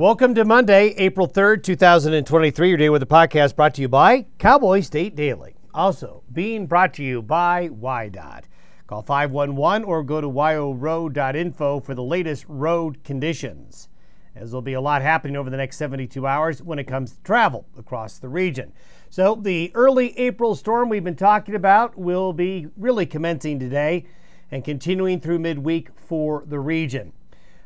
Welcome to Monday, April 3rd, 2023. Your day with the podcast brought to you by Cowboy State Daily. Also being brought to you by WYDOT. Call 511 or go to wyoroad.info for the latest road conditions, as there'll be a lot happening over the next 72 hours when it comes to travel across the region. So, the early April storm we've been talking about will be really commencing today and continuing through midweek for the region.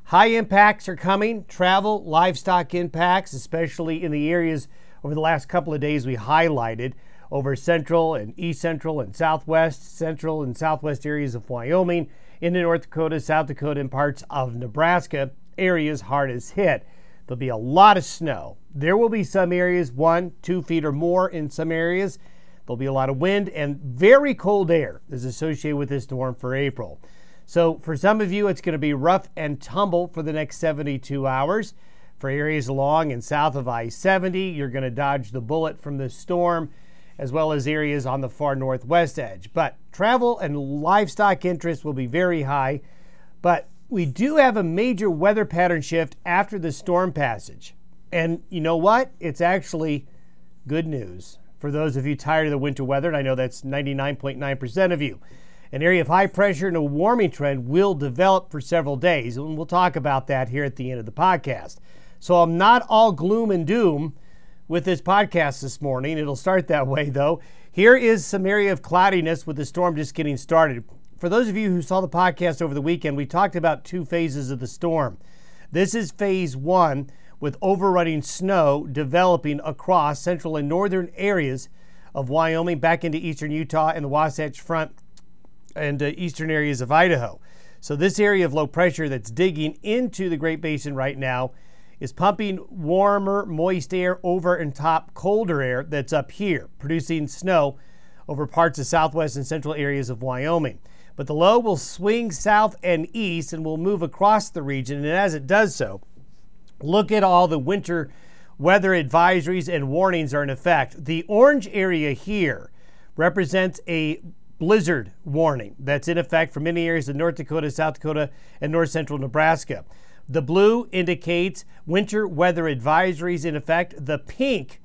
High impacts are coming, travel, livestock impacts, especially in the areas over the last couple of days we highlighted over central and east central and southwest, central and southwest areas of Wyoming, into North Dakota, South Dakota, and parts of Nebraska, areas hardest hit. There'll be a lot of snow. There will be some areas one, two feet or more in some areas. There'll be a lot of wind and very cold air is associated with this storm for April. So, for some of you, it's going to be rough and tumble for the next 72 hours. For areas along and south of I 70, you're going to dodge the bullet from the storm, as well as areas on the far northwest edge. But travel and livestock interest will be very high. But we do have a major weather pattern shift after the storm passage. And you know what? It's actually good news for those of you tired of the winter weather, and I know that's 99.9% of you. An area of high pressure and a warming trend will develop for several days, and we'll talk about that here at the end of the podcast. So I'm not all gloom and doom with this podcast this morning. It'll start that way, though. Here is some area of cloudiness with the storm just getting started. For those of you who saw the podcast over the weekend, we talked about two phases of the storm. This is phase one with overrunning snow developing across central and northern areas of Wyoming back into eastern Utah and the Wasatch Front and uh, eastern areas of Idaho. So, this area of low pressure that's digging into the Great Basin right now is pumping warmer, moist air over and top colder air that's up here, producing snow over parts of southwest and central areas of Wyoming. But the low will swing south and east and will move across the region. And as it does so, look at all the winter weather advisories and warnings are in effect. The orange area here represents a blizzard warning that's in effect for many areas of North Dakota, South Dakota, and north central Nebraska. The blue indicates winter weather advisories in effect. The pink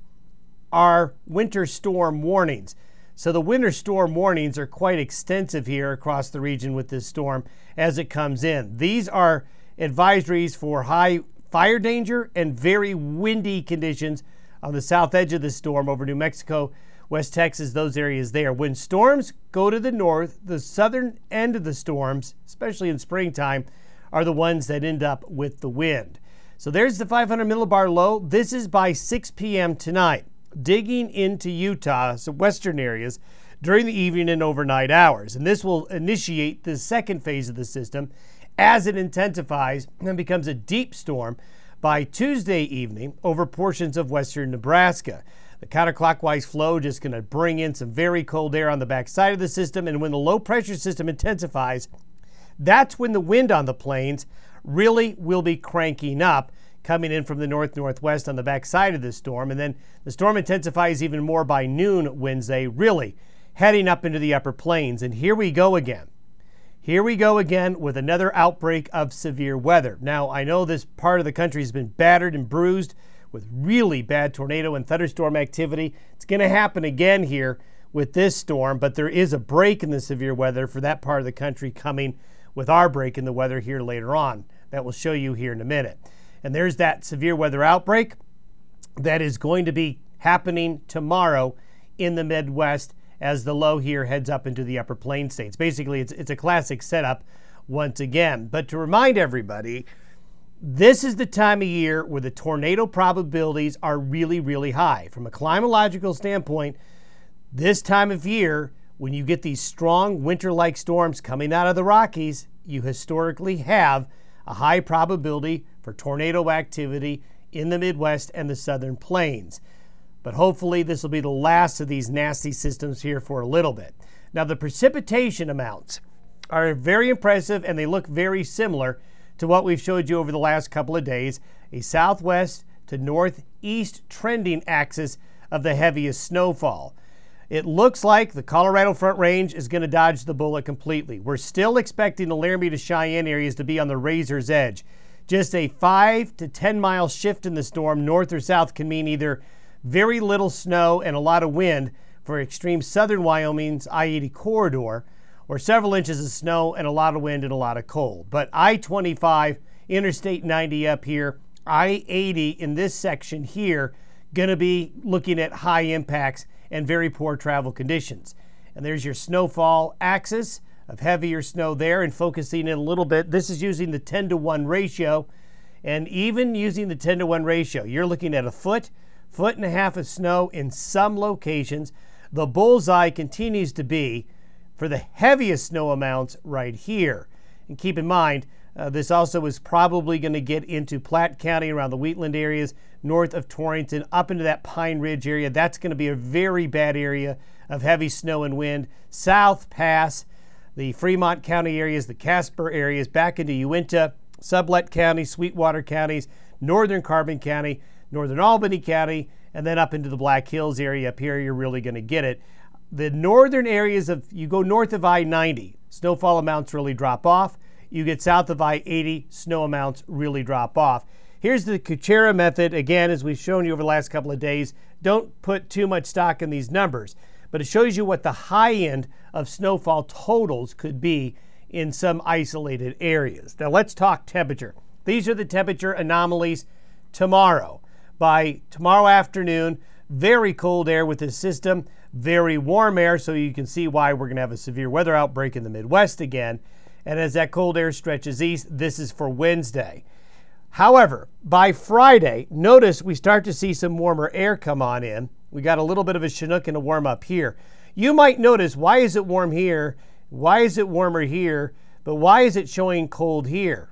are winter storm warnings. So the winter storm warnings are quite extensive here across the region with this storm as it comes in. These are advisories for high fire danger and very windy conditions on the south edge of the storm over New Mexico, West Texas, those areas there. When storms go to the north, the southern end of the storms, especially in springtime, are the ones that end up with the wind. So there's the 500 millibar low. This is by 6 p.m. tonight. Digging into Utah, so western areas, during the evening and overnight hours. And this will initiate the second phase of the system as it intensifies and becomes a deep storm by Tuesday evening over portions of western Nebraska. The counterclockwise flow just going to bring in some very cold air on the backside of the system. And when the low pressure system intensifies, that's when the wind on the plains really will be cranking up, coming in from the north northwest on the backside of the storm. And then the storm intensifies even more by noon Wednesday, really heading up into the upper plains. And here we go again. Here we go again with another outbreak of severe weather. Now, I know this part of the country has been battered and bruised with really bad tornado and thunderstorm activity. It's going to happen again here with this storm, but there is a break in the severe weather for that part of the country coming with our break in the weather here later on. That will show you here in a minute. And there's that severe weather outbreak that is going to be happening tomorrow in the Midwest as the low here heads up into the upper plain states. Basically, it's, it's a classic setup once again. But to remind everybody, this is the time of year where the tornado probabilities are really, really high. From a climatological standpoint, this time of year, when you get these strong winter like storms coming out of the Rockies, you historically have a high probability for tornado activity in the Midwest and the southern plains. But hopefully, this will be the last of these nasty systems here for a little bit. Now, the precipitation amounts are very impressive and they look very similar to what we've showed you over the last couple of days a southwest to northeast trending axis of the heaviest snowfall. It looks like the Colorado Front Range is going to dodge the bullet completely. We're still expecting the Laramie to Cheyenne areas to be on the razor's edge. Just a 5 to 10 mile shift in the storm north or south can mean either very little snow and a lot of wind for extreme southern Wyoming's I 80 corridor, or several inches of snow and a lot of wind and a lot of cold. But I 25, Interstate 90 up here, I 80 in this section here, to be looking at high impacts and very poor travel conditions. And there's your snowfall axis of heavier snow there and focusing in a little bit. This is using the 10 to 1 ratio. And even using the 10 to 1 ratio, you're looking at a foot, foot and a half of snow in some locations. The bullseye continues to be for the heaviest snow amounts right here. And keep in mind, uh, this also is probably going to get into Platte County around the Wheatland areas, north of Torrington, up into that Pine Ridge area. That's going to be a very bad area of heavy snow and wind. South Pass, the Fremont County areas, the Casper areas, back into Uinta, Sublette County, Sweetwater counties, northern Carbon County, northern Albany County, and then up into the Black Hills area up here, you're really going to get it. The northern areas of, you go north of I 90, snowfall amounts really drop off. You get south of I 80, snow amounts really drop off. Here's the Kuchera method. Again, as we've shown you over the last couple of days, don't put too much stock in these numbers but it shows you what the high end of snowfall totals could be in some isolated areas. Now let's talk temperature. These are the temperature anomalies tomorrow. By tomorrow afternoon, very cold air with this system, very warm air, so you can see why we're going to have a severe weather outbreak in the Midwest again. And as that cold air stretches east, this is for Wednesday. However, by Friday, notice we start to see some warmer air come on in. We got a little bit of a Chinook and a warm up here. You might notice why is it warm here? Why is it warmer here? But why is it showing cold here?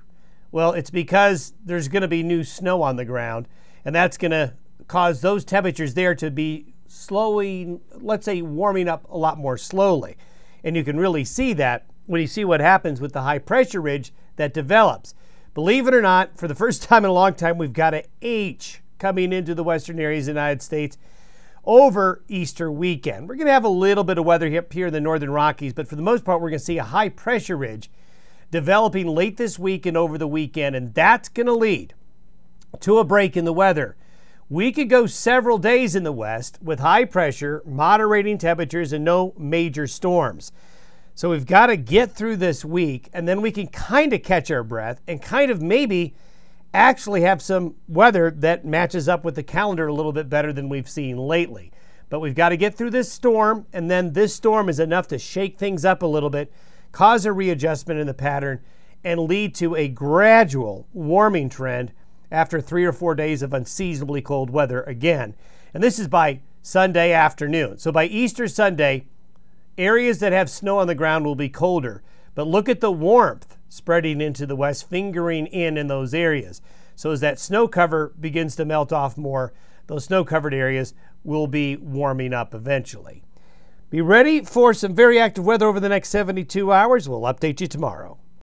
Well, it's because there's going to be new snow on the ground, and that's going to cause those temperatures there to be slowly, let's say, warming up a lot more slowly. And you can really see that when you see what happens with the high pressure ridge that develops. Believe it or not, for the first time in a long time, we've got an H coming into the western areas of the United States over Easter weekend. We're going to have a little bit of weather here in the northern Rockies, but for the most part, we're going to see a high pressure ridge developing late this week and over the weekend, and that's going to lead to a break in the weather. We could go several days in the west with high pressure, moderating temperatures, and no major storms. So we've got to get through this week, and then we can kind of catch our breath and kind of maybe actually have some weather that matches up with the calendar a little bit better than we've seen lately. But we've got to get through this storm, and then this storm is enough to shake things up a little bit, cause a readjustment in the pattern, and lead to a gradual warming trend after three or four days of unseasonably cold weather again. And this is by Sunday afternoon. So by Easter Sunday, areas that have snow on the ground will be colder. But look at the warmth spreading into the west, fingering in in those areas. So as that snow cover begins to melt off more, those snow covered areas will be warming up eventually. Be ready for some very active weather over the next 72 hours. We'll update you tomorrow.